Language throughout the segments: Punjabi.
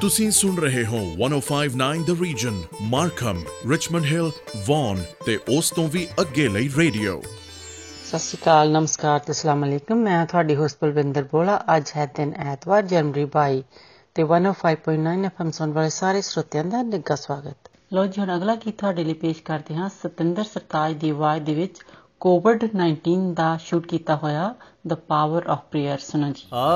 ਤੁਸੀਂ ਸੁਣ ਰਹੇ ਹੋ 1059 the region Markham Richmond Hill Vaughan ਤੇ ਉਸ ਤੋਂ ਵੀ ਅੱਗੇ ਲਈ ਰੇਡੀਓ। ਸਤਿ ਸ਼੍ਰੀ ਅਕਾਲ ਨਮਸਕਾਰ ਤੇ ਅਸਲਾਮ ਅਲੈਕਮ। ਮੈਂ ਤੁਹਾਡੀ ਹੋਸਟ ਬਲਵਿੰਦਰ ਬੋਲਾ। ਅੱਜ ਹੈ ਦਿਨ ਐਤਵਾਰ ਜਨਵਰੀ 22 ਤੇ 105.9 ਐਫਐਮ ਸੁਣ ਵਾਲੇ ਸਾਰੇ ਸਰੋਤਿਆਂ ਦਾ ਨਿੱਘਾ ਸਵਾਗਤ। ਲੋ ਜੀ ਹੁਣ ਅਗਲਾ ਗੀਤ ਤੁਹਾਡੇ ਲਈ ਪੇਸ਼ ਕਰਦੇ ਹਾਂ। ਸਤਿੰਦਰ ਸਰਤਾਜ ਦੀ ਆਵਾਜ਼ ਦੇ ਵਿੱਚ ਕੋਵਿਡ-19 ਦਾ ਸ਼ੂਟ ਕੀਤਾ ਹੋਇਆ ਦ ਪਾਵਰ ਆਫ ਪ੍ਰੇਅਰ ਸੁਣੋ ਜੀ ਕੋਈ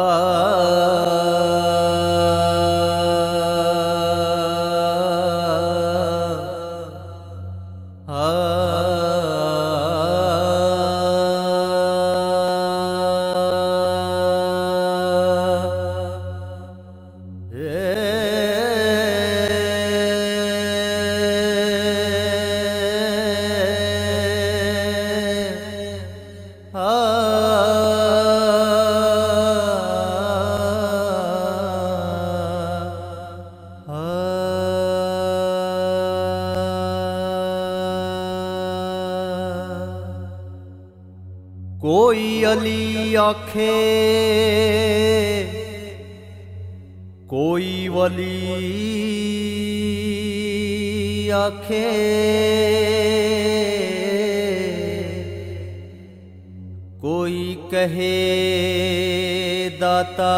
आखे। कोई वली आखे। कोई कहे दाता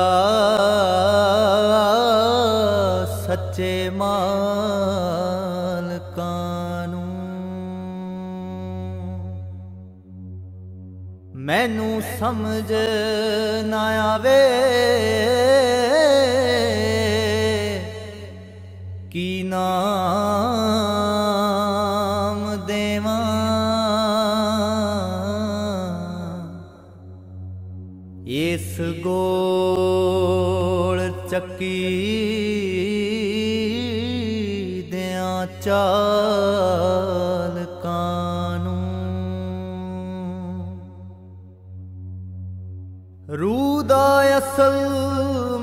सच्चे माँ। ਸਮਝ ਨਾ ਆਵੇ। ਕੀ ਨਾਮ ਦੇਵਾਂ? ਇਸ ਗੋਲ ਚੱਕੀ ਦਿਆਂ ਚਾਲ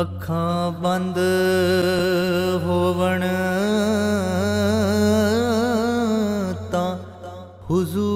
ਅੱਖਾਂ ਬੰਦ ਹੋਵਣ ਤਾਂ ਹੁਜ਼ੂਰ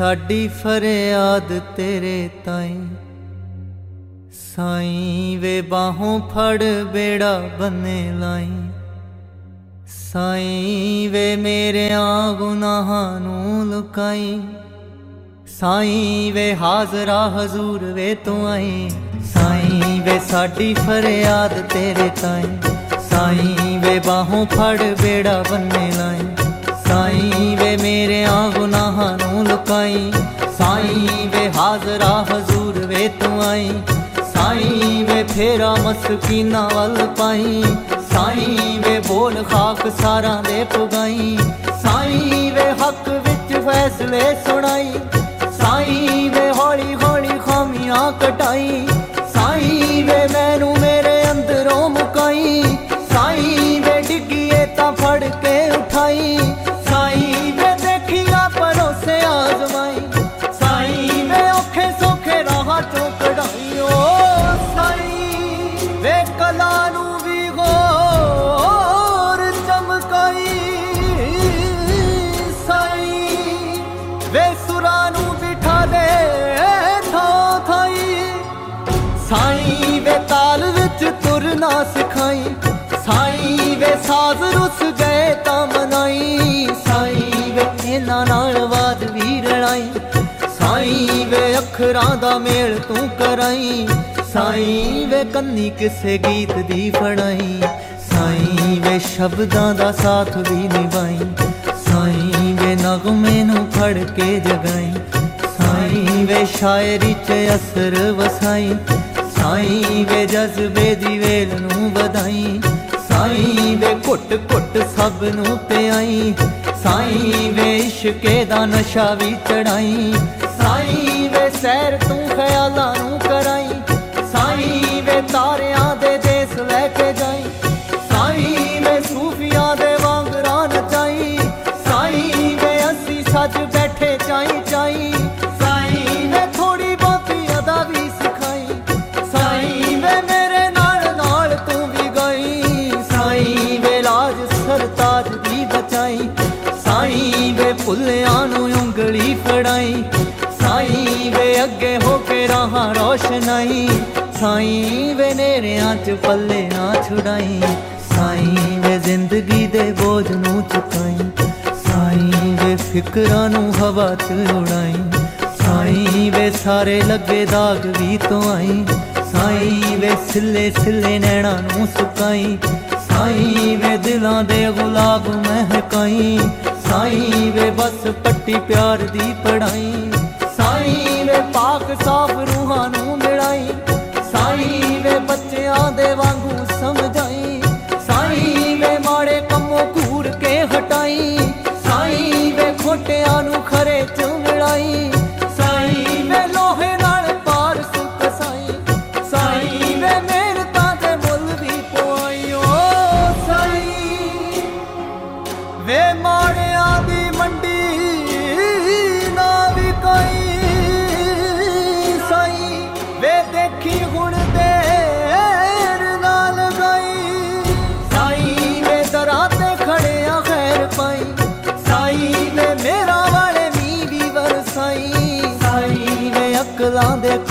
ਸਾਡੀ ਫਰਿਆਦ ਤੇਰੇ ਤਾਈਂ। ਸਾਈਂ ਵੇ ਬਾਹੋਂ ਫੜ ਬੇੜਾ ਬੰਨੇ ਲਾਈ। ਸਾਈਂ ਵੇ ਮੇਰਿਆਂ ਗੁਨਾਹਾਂ ਨੂੰ ਲੁਕਾਈ। ਸਾਈਂ ਵੇ ਹਾਜ਼ਰਾ ਹਜ਼ੂਰ ਵੇ ਤੂੰ ਆਈ। ਸਾਈਂ ਵੇ ਸਾਡੀ ਫਰਿਆਦ ਤੇਰੇ ਤਾਈਂ। ਸਾਈਂ ਵੇ ਬਾਹੋਂ ਫੜ ਬੇੜਾ ਬੰਨੇ ਲਾਈ। ਸਾਈਂ ਵੇ ਮੇਰਿਆਂ ਗੁਨਾਹਾਂ ਨੂੰ ਲੁਕਾਈ। ਸਾਈਂ ਵੇ ਹਾਜ਼ਰਾ ਹਜ਼ੂਰ ਵੇ ਤੂੰ ਆਈ। ਸਾਈਂ ਵੇ ਫੇਰਾ ਮਸਕੀਨਾ ਵੱਲ ਪਾਈ। ਸਾਈਂ ਵੇ ਬੋਲ ਖਾਕ ਸਾਰਾਂ ਦੇ ਪੁਗਾਈ। ਸਾਈਂ ਵੇ ਹੱਕ ਵਿੱਚ ਫੈਸਲੇ ਸੁਣਾਈ। ਸਾਈਂ ਵੇ ਹੌਲੀ ਹੌਲੀ ਖਾਮੀਆਂ ਕਟਾਈ। ਸਾਈਂ ਵੇ ਮੈਨੂੰ ਮੇਰੇ ਅੰਦਰੋਂ ਮੁਕਾਈ। ਸਾਈਂ ਵੇ ਡਿੱਗੀਏ ਤਾਂ ਫੜ ਕੇ ਉਠਾਈ। ਵਿੱਚ ਤੁਰਨਾ ਸਿਖਾਈ। ਸਾਈ ਵੇ ਸਾਜ਼ ਰੁੱਸ ਗਏ ਤਾਂ ਮਨਾਈ। ਸਾਈ ਵੇ ਇਹਨਾਂ ਨਾਲ ਬਾਦ ਵੀ ਰਣਾਈ ਸਾਈ ਵੇ ਅੱਖਰਾਂ ਦਾ ਮੇਲ ਤੂੰ ਕਰਾਈ। ਸਾਈ ਵੇ ਕੰਨੀ ਕਿਸੇ ਗੀਤ ਦੀ ਫੜਾਈ। ਸਾਈ ਵੇ ਸ਼ਬਦਾਂ ਦਾ ਸਾਥ ਵੀ ਨਿਭਾਈ। ਸਾਈ ਵੇ ਨਗਮੇ ਨੂੰ ਫੜ ਕੇ ਜਗਾਈ। ਸਾਈ ਵੇ ਸ਼ਾਇਰੀ 'ਚ ਅਸਰ ਵਸਾਈ। ਸਾਈ ਵੇ ਜਜ਼ਬੇ ਦੀ ਵੇਲ ਨੂੰ ਵਧਾਈ। ਸਾਈ ਵੇ ਘੁੱਟ ਘੁੱਟ ਸਭ ਨੂੰ ਪਿਆਈ। ਸਾਈ ਵੇ ਇਸ਼ਕੇ ਦਾ ਨਸ਼ਾ ਵੀ ਚੜਾਈ। ਸਾਈ ਵੇ ਸੈਰ ਤੂੰ ਖਿਆਲਾਂ ਨੂੰ ਕਰਾਈ। ਸਾਈ ਵੇ ਤਾਰਿਆਂ ਸਾਈ ਵੇ ਨੇਰਿਆਂ ਚ ਪੱਲੇ ਨਾ ਛੁਡਾਈ, ਸਾਈ ਵੇ ਜ਼ਿੰਦਗੀ ਦੇ ਬੋਝ ਨੂੰ ਚੁਕਾਈ, ਸਾਈ ਵੇ ਫਿਕਰਾਂ ਨੂੰ ਹਵਾ ਚ ਉਡਾਈ, ਸਾਈ ਵੇ ਸਾਰੇ ਲੱਗੇ ਦਾਗ ਵੀ ਤੋਂ ਆਈ, ਸਾਈ ਵੇ ਸਿੱਲੇ ਸਿੱਲੇ ਨੈਣਾ ਨੂੰ ਸੁਕਾਈ, ਸਾਈ ਵੇ ਦਿਲਾਂ ਦੇ ਗੁਲਾਬ ਮਹਿਕਾਈ, ਸਾਈ ਵੇ ਬਸ ਪੱਟੀ ਪਿਆਰ ਦੀ ਪੜਾਈ।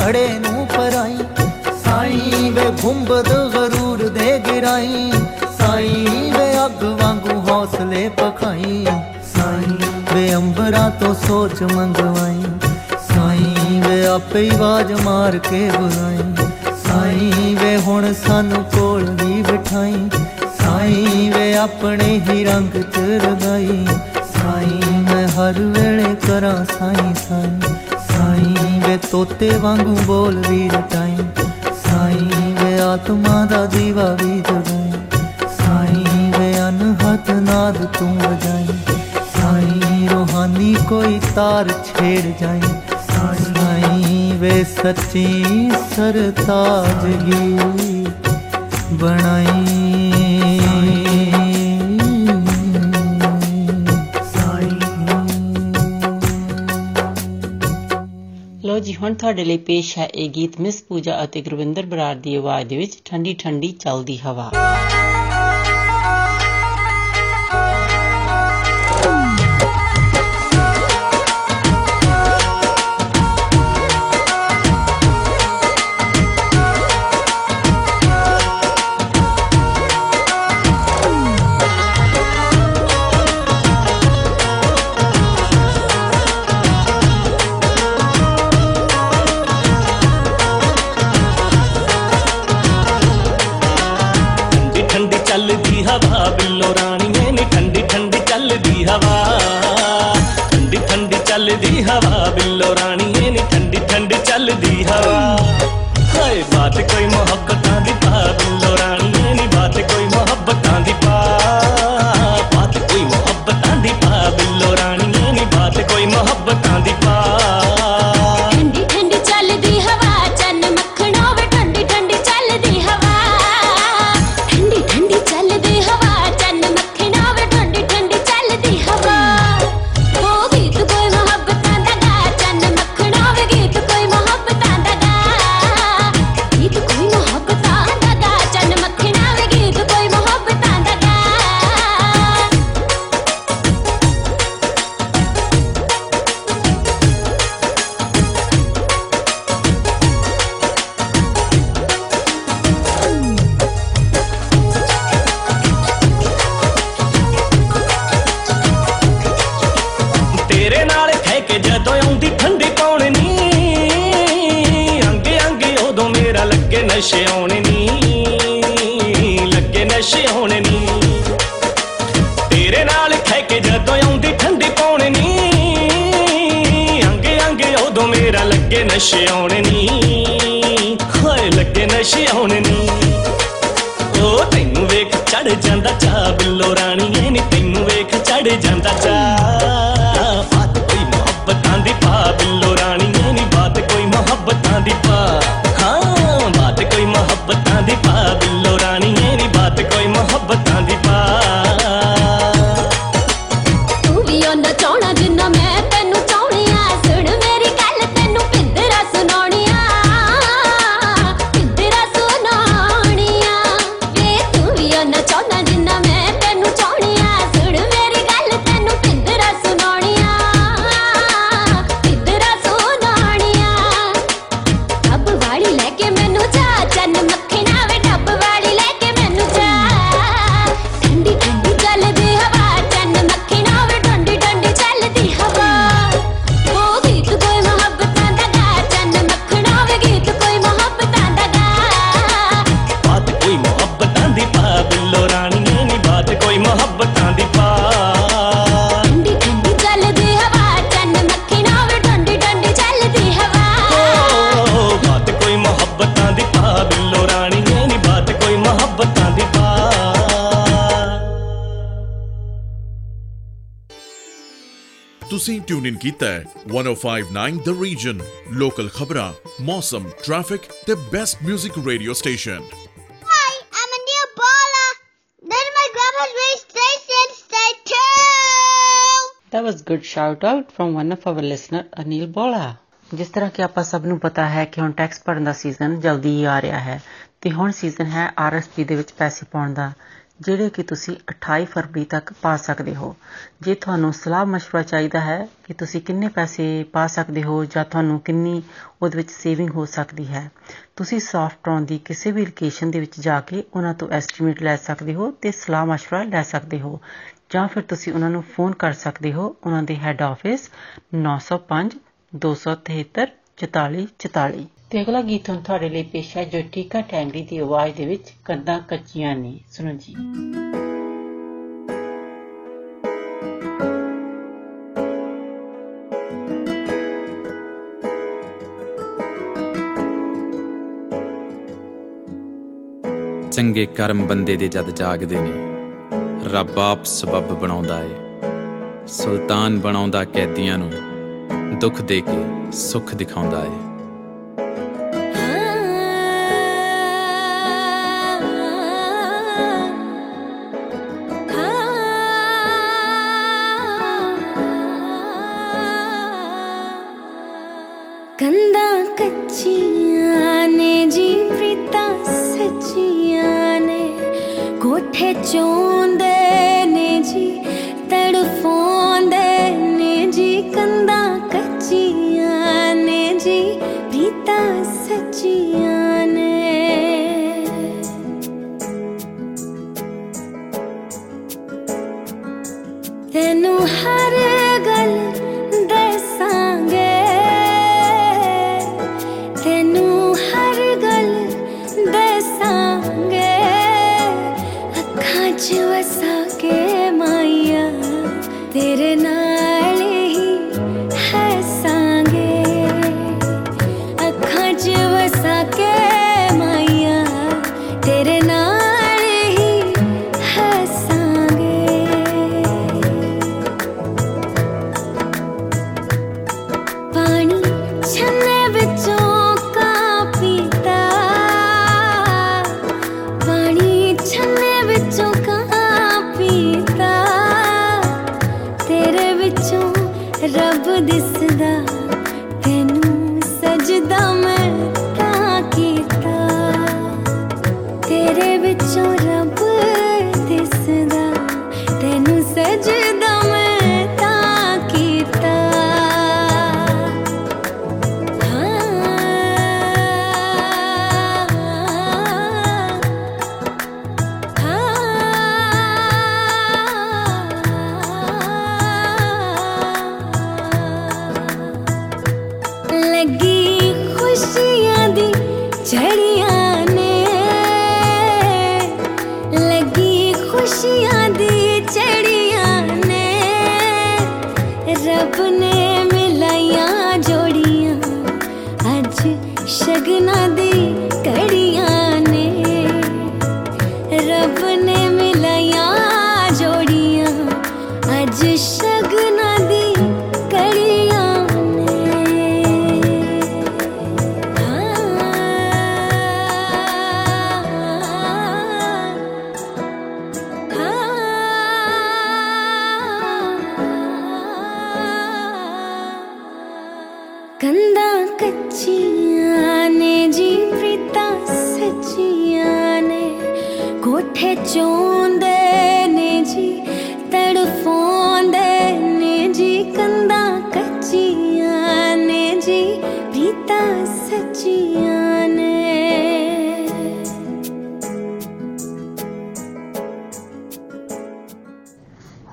ਖੜੇ ਨੂੰ ਪਰਾਈ। ਸਾਈ ਵੇ ਗੁੰਬਦ ਗਰੂਰ ਦੇ ਗਿਰਾਈ। ਸਾਈ ਵੇ ਅੱਗ ਵਾਂਗੂ ਹੌਸਲੇ ਪਖਾਈ। ਸਾਈ ਵੇ ਅੰਬਰਾਂ ਤੋਂ ਸੋਚ ਮੰਗਵਾਈ। ਸਾਈ ਵੇ ਆਪੇ ਹੀ ਆਵਾਜ਼ ਮਾਰ ਕੇ ਬੁਲਾਈ। ਸਾਈ ਵੇ ਹੁਣ ਸਾਨੂੰ ਕੋਲ ਵੀ ਬਿਠਾਈ। ਸਾਈ ਵੇ ਆਪਣੇ ਹੀ ਰੰਗ ਚ ਰਗਾਈ। ਸਾਈ ਮੈਂ ਹਰ ਵੇਲੇ ਕਰਾਂ ਸਾਈ। ਸਾਈ ਸਾਈ ਵੇ ਤੋਤੇ ਵਾਂਗੂ ਬੋਲ ਵੀ ਰਟਾਈ ਸਾਈ ਵੇ ਆਤਮਾ ਦਾ ਦੀਵਾ ਵੀ ਜਗਾਈ ਸਾਈ ਵੇ ਅਨਹਤ ਨਾਦ ਤੂੰ ਵਜਾਈ ਸਾਈ ਰੋਹਾਨੀ ਕੋਈ ਤਾਰ ਛੇੜ ਜਾਈ ਸਾਈ ਵੇ ਸੱਚੀ ਸਰਤਾਜਗੀ ਬਣਾਈ ਹੁਣ ਤੁਹਾਡੇ ਲਈ ਪੇਸ਼ ਹੈ ਇਹ ਗੀਤ ਮਿਸ ਪੂਜਾ ਅਤੇ ਗੁਰਵਿੰਦਰ ਬਰਾੜ ਦੀ ਆਵਾਜ਼ ਦੇ ਵਿੱਚ ਠੰਡੀ ਠੰਡੀ ਚੱਲਦੀ ਹਵਾ। 1059 ਦ ਰੀਜਨ ਲੋਕਲ ਖਬਰਾਂ ਮੌਸਮ ਟ੍ਰੈਫਿਕ ਤੇ best 뮤직 radio station Hi, I'm a new baller. Then my grandpa's race station, stay tuned. That was good shout out from one of our listener Anil Bola. ਜਿਸ ਤਰ੍ਹਾਂ ਕਿ ਆਪਾਂ ਸਭ ਨੂੰ ਪਤਾ ਹੈ ਕਿ ਹੁਣ ਟੈਕਸ ਭਰਨ ਦਾ ਸੀਜ਼ਨ ਜਲਦੀ ਹੀ ਆ ਰਿਹਾ ਹੈ ਤੇ ਹੁਣ ਸੀਜ਼ਨ ਹੈ ਆਰਐਸਪੀ ਦੇ ਵਿੱਚ ਪੈਸੇ ਪਾਉਣ ਦਾ ਜਿਹੜੇ ਕਿ ਤੁਸੀਂ 28 ਫਰਵਰੀ ਤੱਕ ਪਾ ਸਕਦੇ ਹੋ ਜੇ ਤੁਹਾਨੂੰ ਸਲਾਹ مشورہ ਚਾਹੀਦਾ ਹੈ ਕਿ ਤੁਸੀਂ ਕਿੰਨੇ ਪੈਸੇ ਪਾ ਸਕਦੇ ਹੋ ਜਾਂ ਤੁਹਾਨੂੰ ਕਿੰਨੀ ਉਹਦੇ ਵਿੱਚ ਸੇਵਿੰਗ ਹੋ ਸਕਦੀ ਹੈ ਤੁਸੀਂ ਸੌਫਟਰੌਨ ਦੀ ਕਿਸੇ ਵੀ ਲੋਕੇਸ਼ਨ ਦੇ ਵਿੱਚ ਜਾ ਕੇ ਉਹਨਾਂ ਤੋਂ ਐਸਟੀਮੇਟ ਲੈ ਸਕਦੇ ਹੋ ਤੇ ਸਲਾਹ مشورہ ਲੈ ਸਕਦੇ ਹੋ ਜਾਂ ਫਿਰ ਤੁਸੀਂ ਉਹਨਾਂ ਨੂੰ ਫੋਨ ਕਰ ਸਕਦੇ ਹੋ ਉਹਨਾਂ ਦੇ ਹੈੱਡ ਆਫਿਸ 905 273 44 44 ਤੇ ਅਗਲਾ ਗੀਤ ਹੁਣ ਤੁਹਾਡੇ ਲਈ ਪੇਸ਼ ਹੈ, ਜੋ ਟੀਕਾ ਟੈਂਗਰੀ ਦੀ ਆਵਾਜ਼ ਦੇ ਵਿੱਚ ਕੰਦਾਂ ਕੱਚੀਆਂ ਨੇ। ਸੁਣੋ ਜੀ। ਚੰਗੇ ਕਰਮ ਬੰਦੇ ਦੇ ਜਦ ਜਾਗਦੇ ਨੇ, ਰੱਬ ਆਪ ਸਬਬ ਬਣਾਉਂਦਾ ਏ। ਸੁਲਤਾਨ ਬਣਾਉਂਦਾ ਕੈਦੀਆਂ ਨੂੰ, ਦੁੱਖ ਦੇ ਕੇ ਸੁੱਖ ਦਿਖਾਉਂਦਾ ਏ।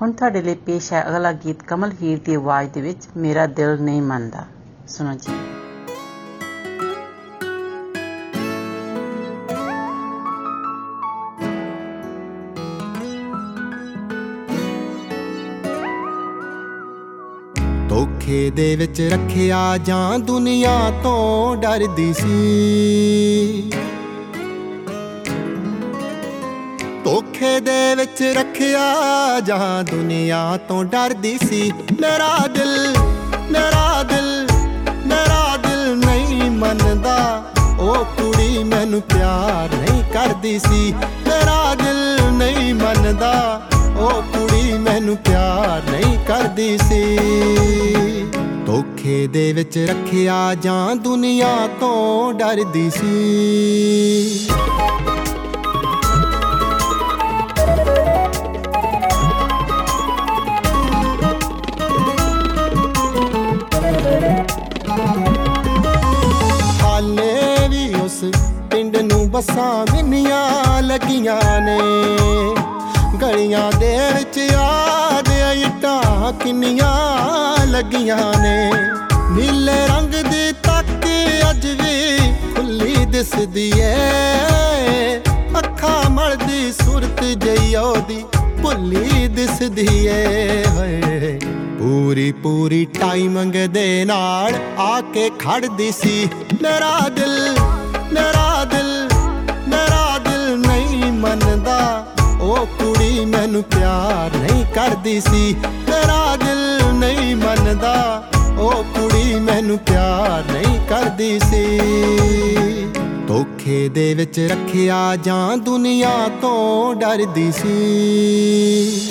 ਹੁਣ ਤੁਹਾਡੇ ਲਈ ਪੇਸ਼ ਹੈ ਅਗਲਾ ਗੀਤ ਕਮਲ ਹੀਰ ਦੀ ਆਵਾਜ਼ ਦੇ ਵਿੱਚ, ਮੇਰਾ ਦਿਲ ਨਹੀਂ ਮੰਨਦਾ। ਸੁਣੋ ਜੀ। ਧੋਖੇ ਦੇ ਵਿੱਚ ਰੱਖਿਆ ਜਾਂ ਦੁਨੀਆ ਤੋਂ ਡਰਦੀ ਸੀ। ਧੋਖੇ ਦੇ ਵਿੱਚ ਰੱਖਿਆ ਜਾਂ ਦੁਨੀਆ ਤੋਂ ਡਰਦੀ ਸੀ। ਮੇਰਾ ਦਿਲ ਮੇਰਾ ਦਿਲ ਮੇਰਾ ਦਿਲ ਨਹੀਂ ਮੰਨਦਾ। ਉਹ ਕੁੜੀ ਮੈਨੂੰ ਪਿਆਰ ਨਹੀਂ ਕਰਦੀ ਸੀ। ਮੇਰਾ ਦਿਲ ਨਹੀਂ ਮੰਨਦਾ। ਉਹ ਕੁੜੀ ਮੈਨੂੰ ਪਿਆਰ ਨਹੀਂ ਕਰਦੀ ਸੀ। ਧੋਖੇ ਦੇ ਵਿੱਚ ਰੱਖਿਆ ਜਾਂ ਦੁਨੀਆ ਤੋਂ ਡਰਦੀ ਸੀ। ਬੱਸਾਂ ਮਿੰਨੀਆਂ ਲੱਗੀਆਂ ਨੇ। ਗਲੀਆਂ ਦੇ ਵਿੱਚ ਯਾਦ ਇੱਟਾਂ ਕਿੰਨੀਆਂ ਲੱਗੀਆਂ ਨੇ। ਨੀਲੇ ਰੰਗ ਦੀ ਤੱਕ ਅੱਜ ਵੀ ਖੁੱਲੀ ਦਿਸਦੀ ਏ। ਅੱਖਾਂ ਮਲਦੀ ਸੁਰਤ ਜਈ ਉਹਦੀ ਭੁੱਲੀ ਦਿਸਦੀ ਏ। ਹੋਏ, ਪੂਰੀ ਪੂਰੀ ਟਾਈਮਿੰਗ ਦੇ ਨਾਲ ਆ ਕੇ ਖੜਦੀ ਸੀ। ਮੇਰਾ ਦਿਲ, ਮੇਰਾ ਉਹ ਕੁੜੀ ਮੈਨੂੰ ਪਿਆਰ ਨਹੀਂ ਕਰਦੀ ਸੀ। ਮੇਰਾ ਦਿਲ ਨਹੀਂ ਮੰਨਦਾ। ਉਹ ਕੁੜੀ ਮੈਨੂੰ ਪਿਆਰ ਨਹੀਂ ਕਰਦੀ ਸੀ। ਧੋਖੇ ਦੇ ਵਿੱਚ ਰੱਖਿਆ ਜਾਂ ਦੁਨੀਆ ਤੋਂ ਡਰਦੀ ਸੀ।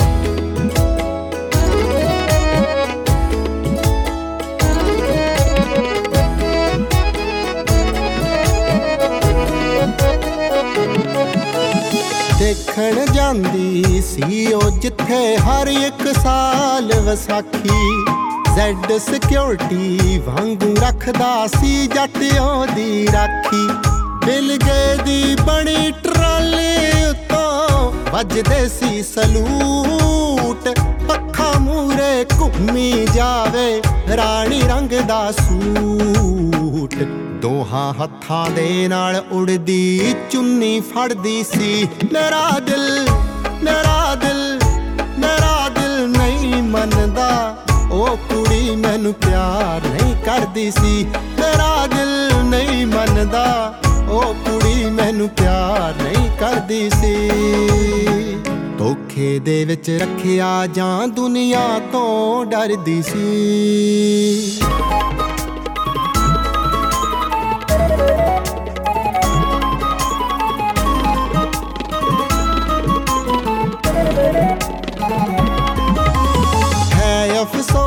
ਦੇਖਣ ਜਾਂਦੀ ਸੀ ਉਹ ਜਿੱਥੇ ਹਰ ਇੱਕ ਸਾਲ ਵਿਸਾਖੀ। ਜ਼ੈਡ ਸਿਕਿਉਰਿਟੀ ਵਾਂਗੂ ਰੱਖਦਾ ਸੀ ਜੱਟ ਉਹਦੀ ਰਾਖੀ। ਮਿਲ ਗਏ ਦੀ ਬਣੀ ਟਰਾਲੀ ਉੱਤੋਂ ਵੱਜਦੇ ਸੀ ਸਲੂਟ। ਅੱਖਾਂ ਮੂਰੇ ਘੁੰਮੀ ਜਾਵੇ ਰਾਣੀ ਰੰਗ ਦਾ ਸੂਟ। ਦੋਹਾਂ ਹੱਥਾਂ ਦੇ ਨਾਲ ਉੜਦੀ ਚੁੰਨੀ ਫੜਦੀ ਸੀ। ਮੇਰਾ ਦਿਲ ਮੇਰਾ ਦਿਲ ਮੇਰਾ ਦਿਲ ਨਹੀਂ ਮੰਨਦਾ। ਉਹ ਕੁੜੀ ਮੈਨੂੰ ਪਿਆਰ ਨਹੀਂ ਕਰਦੀ ਸੀ। ਮੇਰਾ ਦਿਲ ਨਹੀਂ ਮੰਨਦਾ। ਉਹ ਕੁੜੀ ਮੈਨੂੰ ਪਿਆਰ ਨਹੀਂ ਕਰਦੀ ਸੀ। ਧੋਖੇ ਦੇ ਵਿੱਚ ਰੱਖਿਆ ਜਾਂ ਦੁਨੀਆ ਤੋਂ ਡਰਦੀ ਸੀ।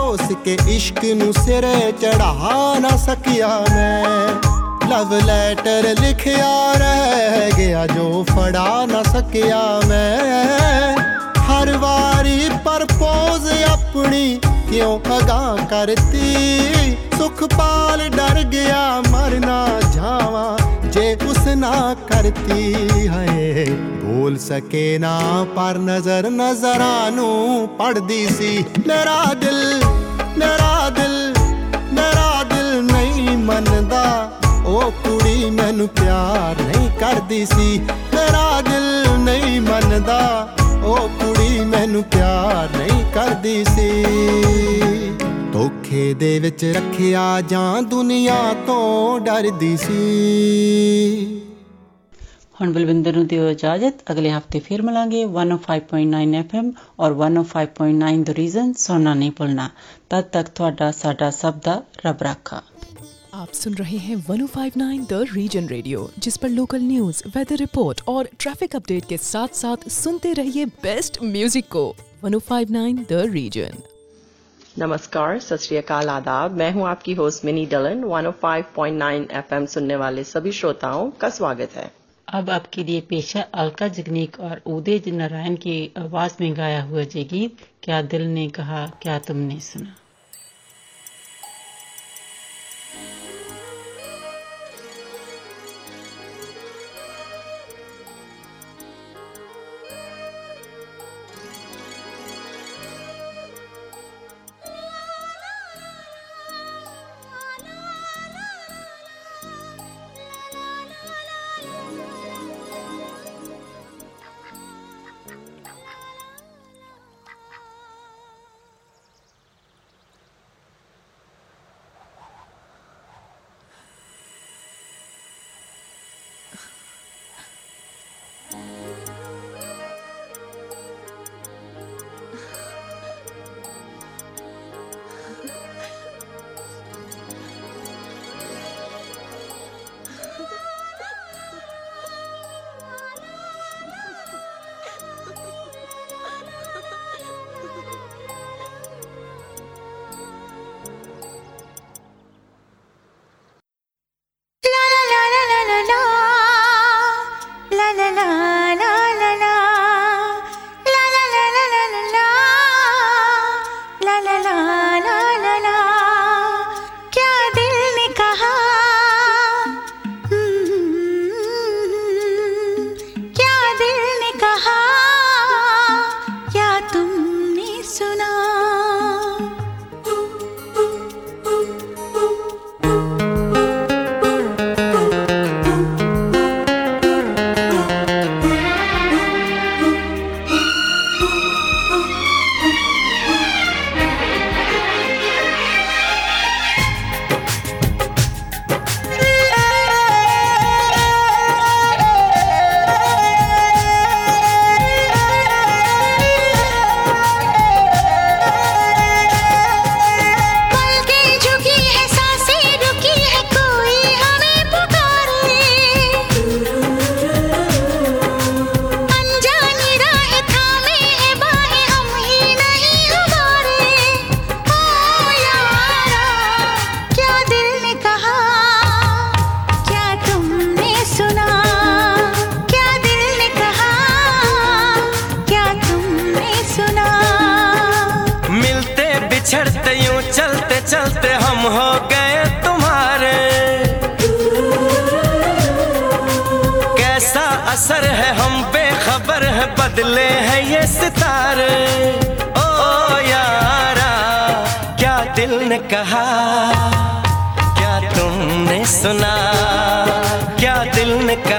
ਅਫਸੋਸ ਕਿ ਇਸ਼ਕ ਨੂੰ ਸਿਰੇ ਚੜਾ ਨਾ ਸਕਿਆ ਮੈਂ। ਲਵ ਲੈਟਰ ਲਿਖਿਆ ਰਹਿ ਗਿਆ ਜੋ ਫੜਾ ਨਾ ਸਕਿਆ ਮੈਂ। ਹਰ ਵਾਰੀ ਪਰਪੋਜ਼ ਆਪਣੀ ਕਿਉਂ ਅਗਾ ਕਰਤੀ? ਸੁਖਪਾਲ ਡਰ ਗਿਆ ਮਰ ਨਾ ਜਾਵਾਂ ਜੇ ਉਸ ਨਾ ਕਰਤੀ। ਹੈ ਬੋਲ ਸਕੇ ਨਾ ਪਰ ਨਜ਼ਰ ਨਜ਼ਰਾਂ ਨੂੰ ਪੜਦੀ ਸੀ। ਮੇਰਾ ਦਿਲ ਮੇਰਾ ਦਿਲ ਮੇਰਾ ਦਿਲ ਨਹੀਂ ਮੰਨਦਾ। ਉਹ ਕੁੜੀ ਮੈਨੂੰ ਪਿਆਰ ਨਹੀਂ ਕਰਦੀ ਸੀ। ਮੇਰਾ ਦਿਲ ਨਹੀਂ ਮੰਨਦਾ। ਉਹ ਕੁੜੀ ਮੈਨੂੰ ਪਿਆਰ ਨਹੀਂ ਕਰਦੀ ਸੀ। ਧੋਖੇ ਦੇ ਵਿੱਚ ਰੱਖਿਆ ਜਾਂ ਦੁਨੀਆ ਤੋਂ ਡਰਦੀ ਸੀ। ਹੁਣ ਬਲਵਿੰਦਰ ਨੂੰ ਦਿਓ ਇਜਾਜ਼ਤ ਅਗਲੇ ਹਫਤੇ ਫਿਰ ਮਿਲਾਂਗੇ 105.9 FM ਔਰ 105.9 ਦ ਰੀਜ਼ਨ ਸੁਣਨਾ ਨਹੀਂ ਭੁੱਲਣਾ ਤਦ ਤੱਕ ਤੁਹਾਡਾ ਸਾਡਾ ਸਭ ਦਾ ਰੱਬ ਰਾਖਾ आप सुन रहे हैं 1059 द रीजन रेडियो जिस पर लोकल न्यूज वेदर रिपोर्ट और ट्रैफिक अपडेट के साथ साथ सुनते रहिए बेस्ट म्यूजिक को 1059 द रीजन नमस्कार सत श्री अकाल आदाब मैं हूं आपकी होस्ट मिनी डलन 105.9 एफएम सुनने वाले सभी श्रोताओं का स्वागत है अब आपके लिए पेश अलका जगनीक और उदय नारायण की आवाज़ में गाया हुआ जय गीत, क्या दिल ने कहा, क्या तुमने सुना? कहा? क्या तुमने सुना? क्या दिल ने कहा?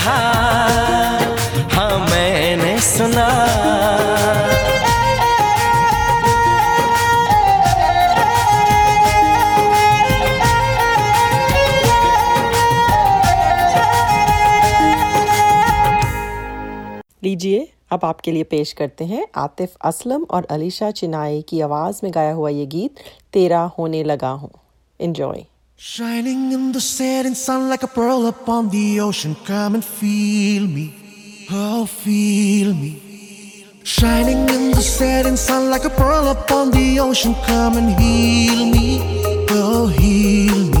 कहा हाँ मैंने सुना। लीजिए, अब आपके लिए पेश करते हैं आतिफ असलम और अलीशा चिनाई की आवाज़ में गाया हुआ ये गीत, तेरा होने लगा हूँ। Enjoy Shining in the setting sun like a pearl upon the ocean. Come and feel me, oh, feel me. Shining in the setting sun like a pearl upon the ocean. Come and heal me, oh, heal me.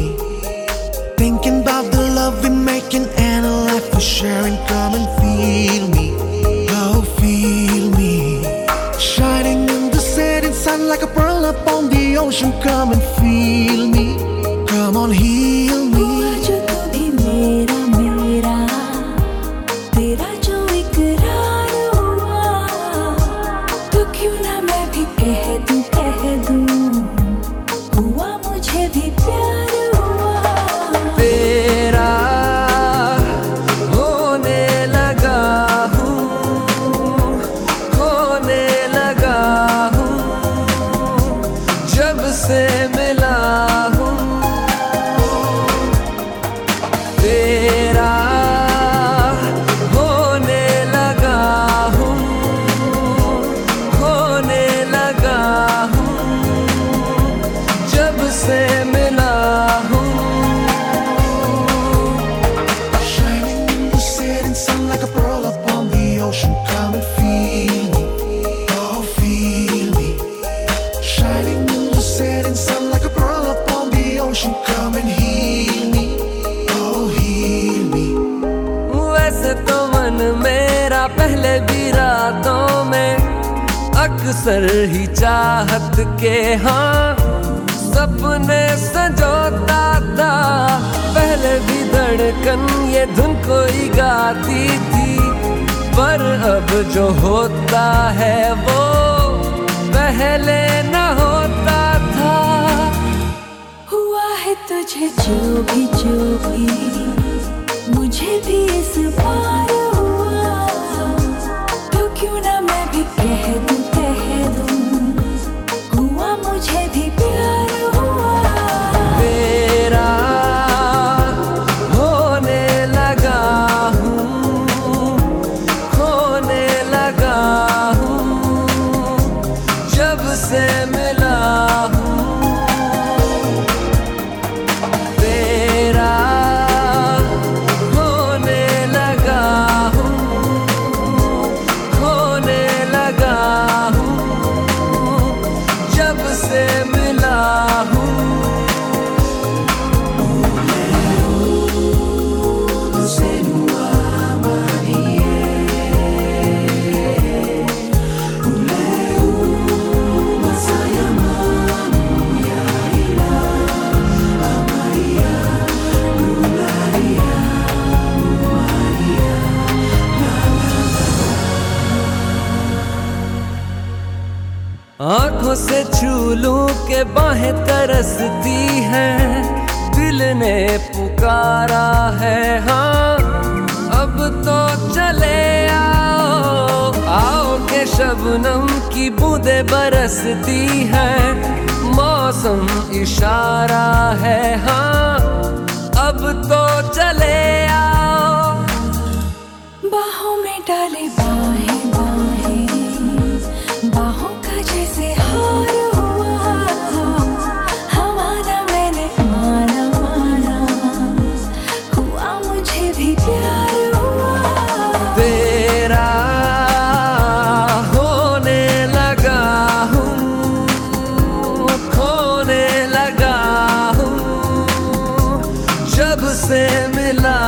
से मिला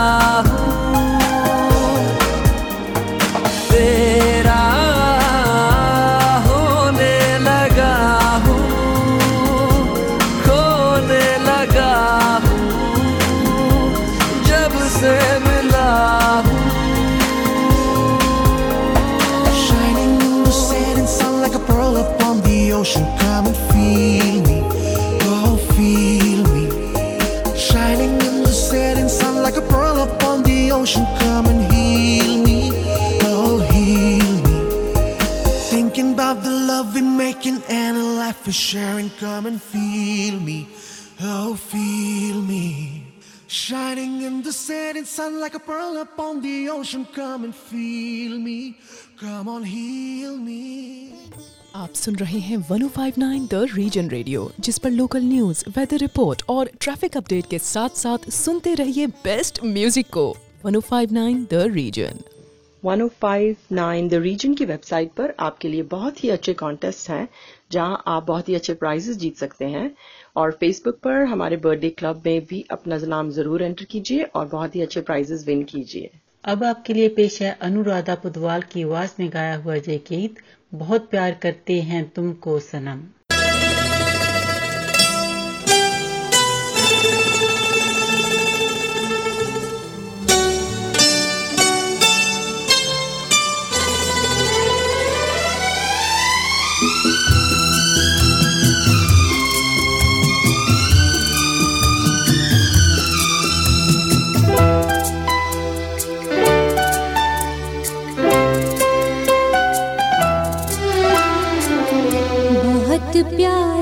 हूँ। We're. Come and feel me, oh feel me. Shining in the setting sun like a pearl upon the ocean. Come and feel me. Come on, heal me. आप सुन रहे हैं 1059 द रीजन रेडियो जिस पर लोकल न्यूज़ वेदर रिपोर्ट और ट्रैफ़िक अपडेट के साथ साथ सुनते रहिए बेस्ट म्यूज़िक को 1059 द रीजन 1059 द रीजन की वेबसाइट पर आपके लिए बहुत ही अच्छे कॉन्टेस्ट हैं जहाँ आप बहुत ही अच्छे प्राइजेस जीत सकते हैं। और फेसबुक पर हमारे बर्थडे क्लब में भी अपना नाम ज़रूर एंटर कीजिए और बहुत ही अच्छे प्राइजेस विन कीजिए। अब आपके लिए पेश है अनुराधा पुदवाल की आवाज़ में गाया हुआ जय गीत बहुत प्यार करते हैं तुमको सनम। प्यार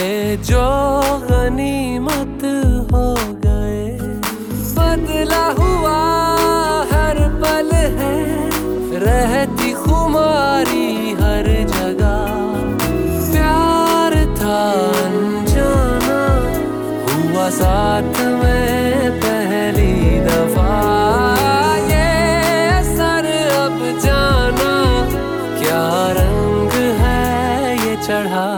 मिले जो गनीमत हो गए। बदला हुआ हर पल है, रहती खुमारी हर जगह। प्यार था अनजाना, हुआ साथ में पहली दफ़ा। ये सर अब जाना, क्या रंग है ये चढ़ा?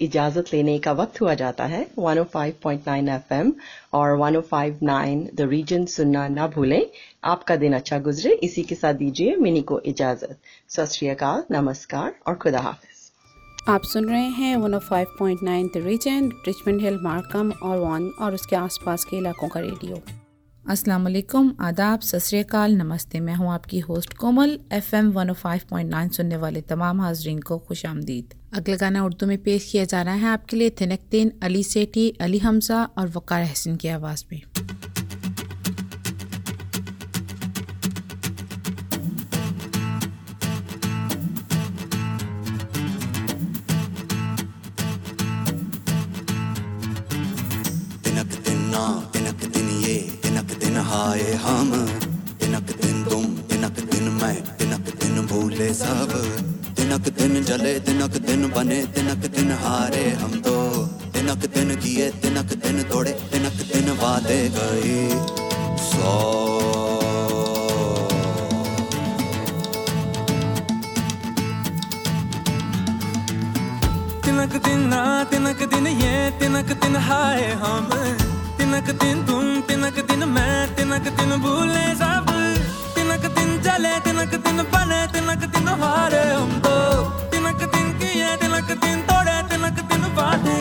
इजाज़त लेने का वक्त हुआ जाता है। 105.9 एफएम और 105.9 द रीजन सुनना ना भूलें। आपका दिन अच्छा गुजरे। इसी के साथ दीजिए मिनी को इजाज़त। सत नमस्कार और खुदा हाफिज। आप सुन रहे हैं 105.9 the region Richmond Hill Markham और वन और उसके आसपास के इलाकों का रेडियो। अस्सलाम वालेकुम आदाब सत नमस्ते। मैं हूँ आपकी होस्ट कोमल एफएम 105.9 सुनने वाले तमाम हाजरीन को खुश आमदीद। अगला गाना उर्दू में पेश किया जा रहा है आपके लिए थिनकतीन अली सेठी, अली हमजा और वकार हसन की आवाज़ में। तिनक हाय हम। तिनक दिन तुम तिनक दिन मैं तिनक दिन भूले सब। तिनक दिन जले तिनक दिन बने तिनक दिन हारे हम तो। तिनक दिन किए तिनक दिन तोड़े तिनक दिन वादे गए। सौ। तिनक दिन ना, तिनक दिन ये, तिनक दिन हाय हम। तिनक दिन तुम तिनक दिन मैं तिनक दिन भूले सब। तिनक दिन चले तिनक दिन बने, तिनक दिन हारे हम तो। तिनक दिन किए, तिनक दिन तोड़े, तिनक दिन वादे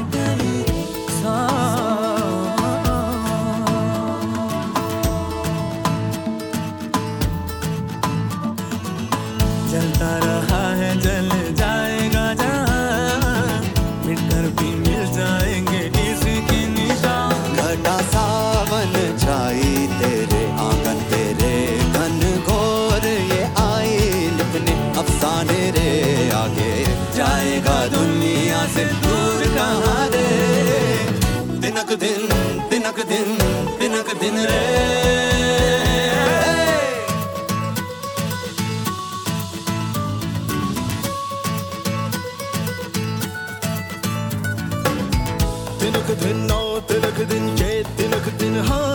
heart.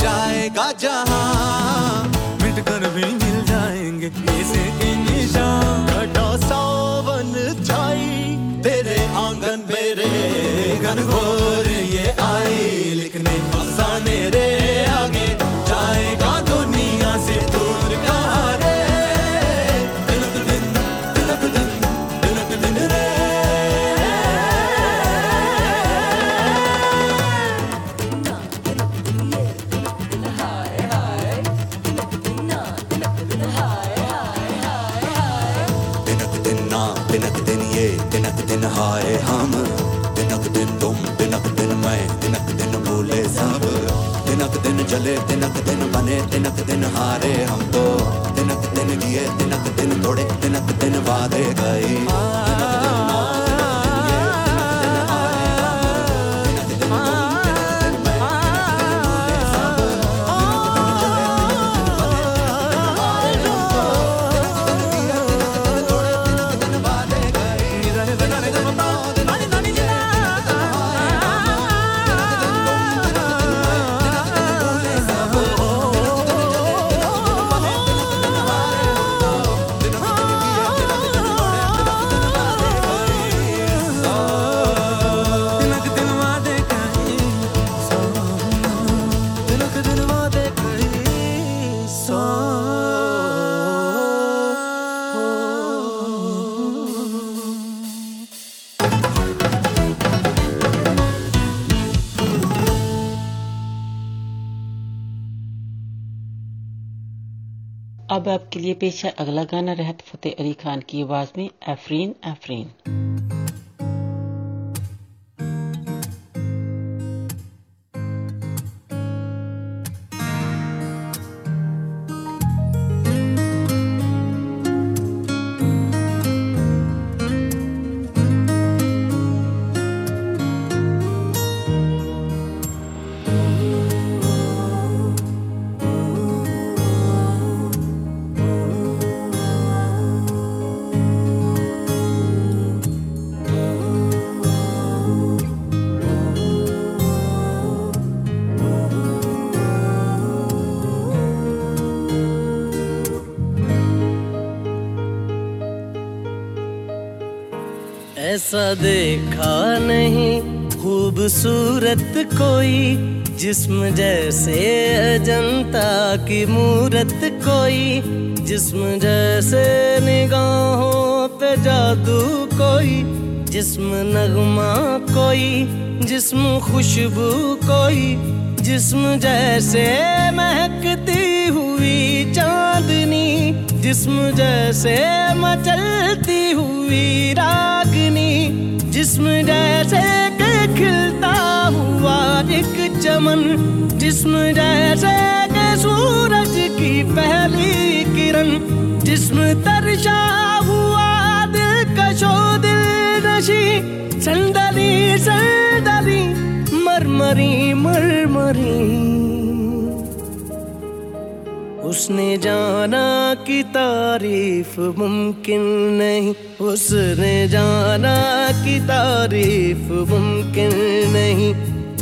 जाएगा जहाँ मिटकर भी मिल जाएँगे इसके निशान घटा सावन छाई, तेरे आँगन मेरे घन घोर ये आई, लिखने vai. अब आपके लिए पेश है अगला गाना रहत फतेह अली खान की आवाज़ में, एफरीन एफरीन। खूबसूरत कोई, जिस्म जैसे अजंता की मूरत कोई, जिस्म जैसे निगाहों पे जादू कोई, जिस्म नगमा कोई, जिस्म खुशबू कोई, जिस्म जैसे महकती हुई चांदनी, जिस्म जैसे मचलती हुई रागनी, जिस्म जैसे खिलता हुआ एक चमन, जिस्म जैसे कि सूरज की पहली किरण, जिस्म तरशा हुआ दिल कशो दिल नशी संदली संदली मरमरी मरमरी। उसने जाना कि तारीफ़ मुमकिन नहीं, उसने जाना कि तारीफ़ मुमकिन नहीं।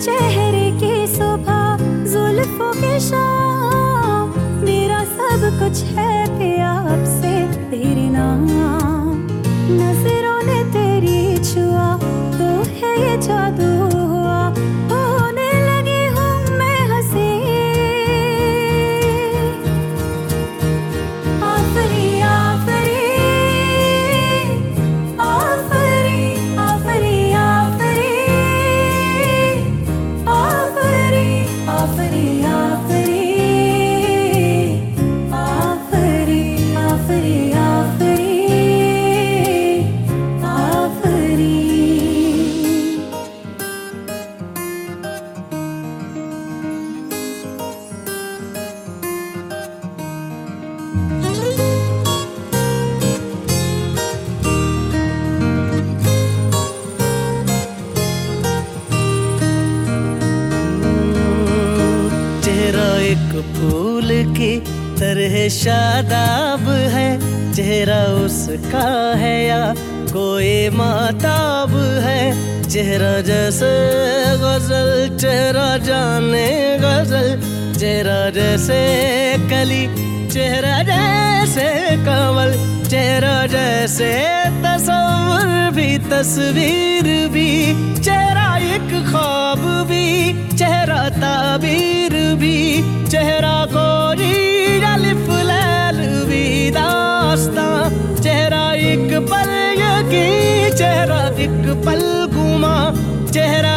चेहरे की सुबह, जुल्फों के शाम। मेरा सब कुछ है आपसे से तेरे नाम। नज़रों ने तेरी छुआ तो है ये जादू। एक फूल की तरह शादाब है। चेहरा उसका है या कोई माताब है। चेहरा जैसे गज़ल, चेहरा जाने गज़ल। चेहरा जैसे कली चेहरा जैसे कमल चेहरा जैसे तस्वर भी, तस्वीर भी, चेहरा एक ख्वाब भी, चेहरा ताबीर भी, चेहरा कोई अलिफ लैल भी दास्ता, चेहरा एक पल यकी, चेहरा एक पल गुमा चेहरा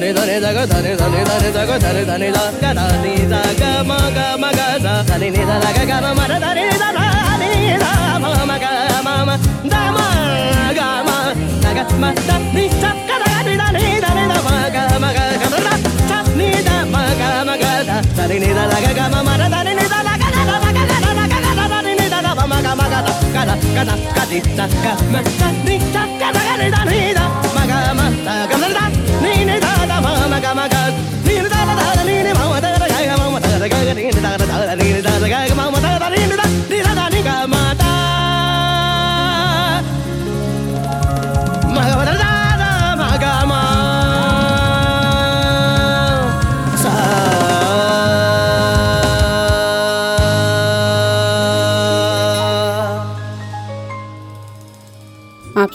dani dani da ga dani dani dani da ga dani dani da ga dani da ga ma ga ma ga da dani ni da la ga ga ma ma da dani ni da ma ma ga ma ma da ma ga ma da ga ma da ni sa ka ni da ni ni da ma ga ma ga ga da da ni da ma ga ma ga ni da la ga ga ma ma da dani ni da la ga ga ga ga ga ga ga da dani ni da da ma ga ma ga da ga da ga da ga di da ni sa ka ni da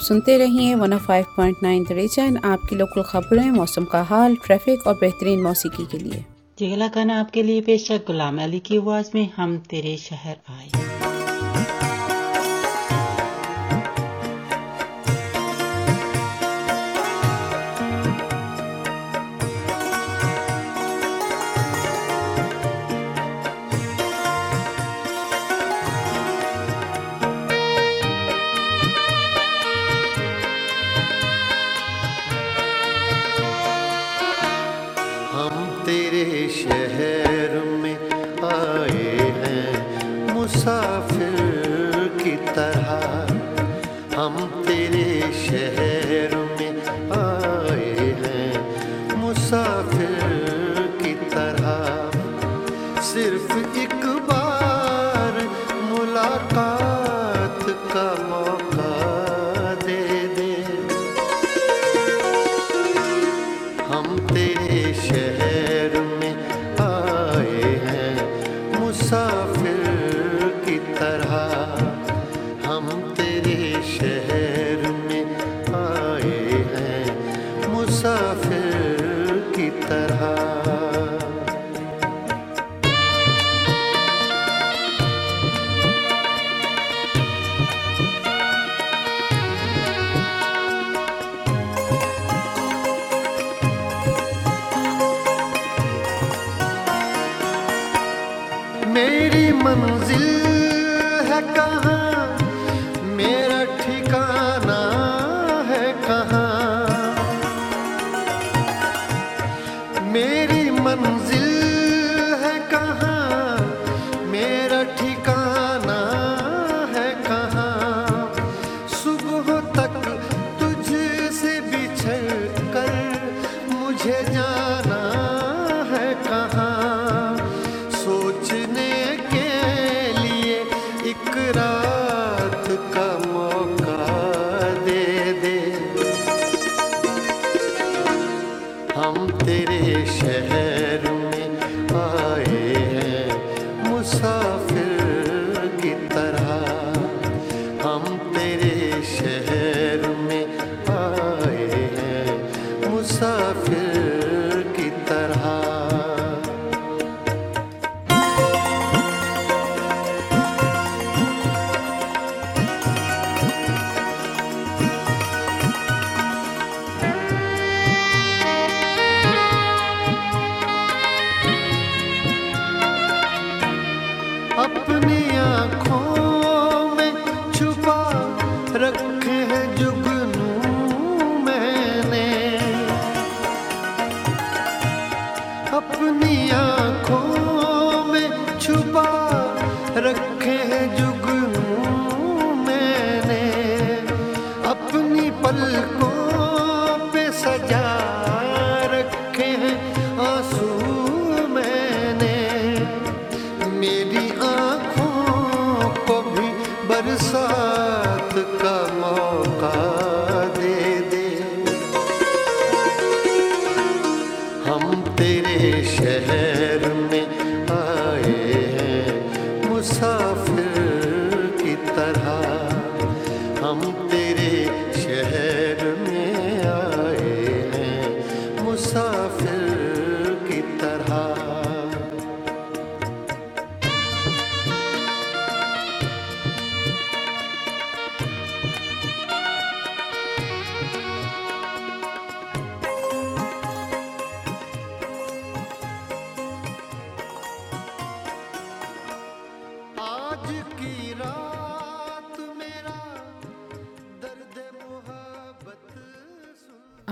सुनते रहिए 105.9 दरेजा एंड आपकी लोकल खबरें, मौसम का हाल ट्रैफ़िक और बेहतरीन मौसीकी के लिए। ये खाना आपके लिए पेशा गुलाम अली की आवाज़ में, हम तेरे शहर आए।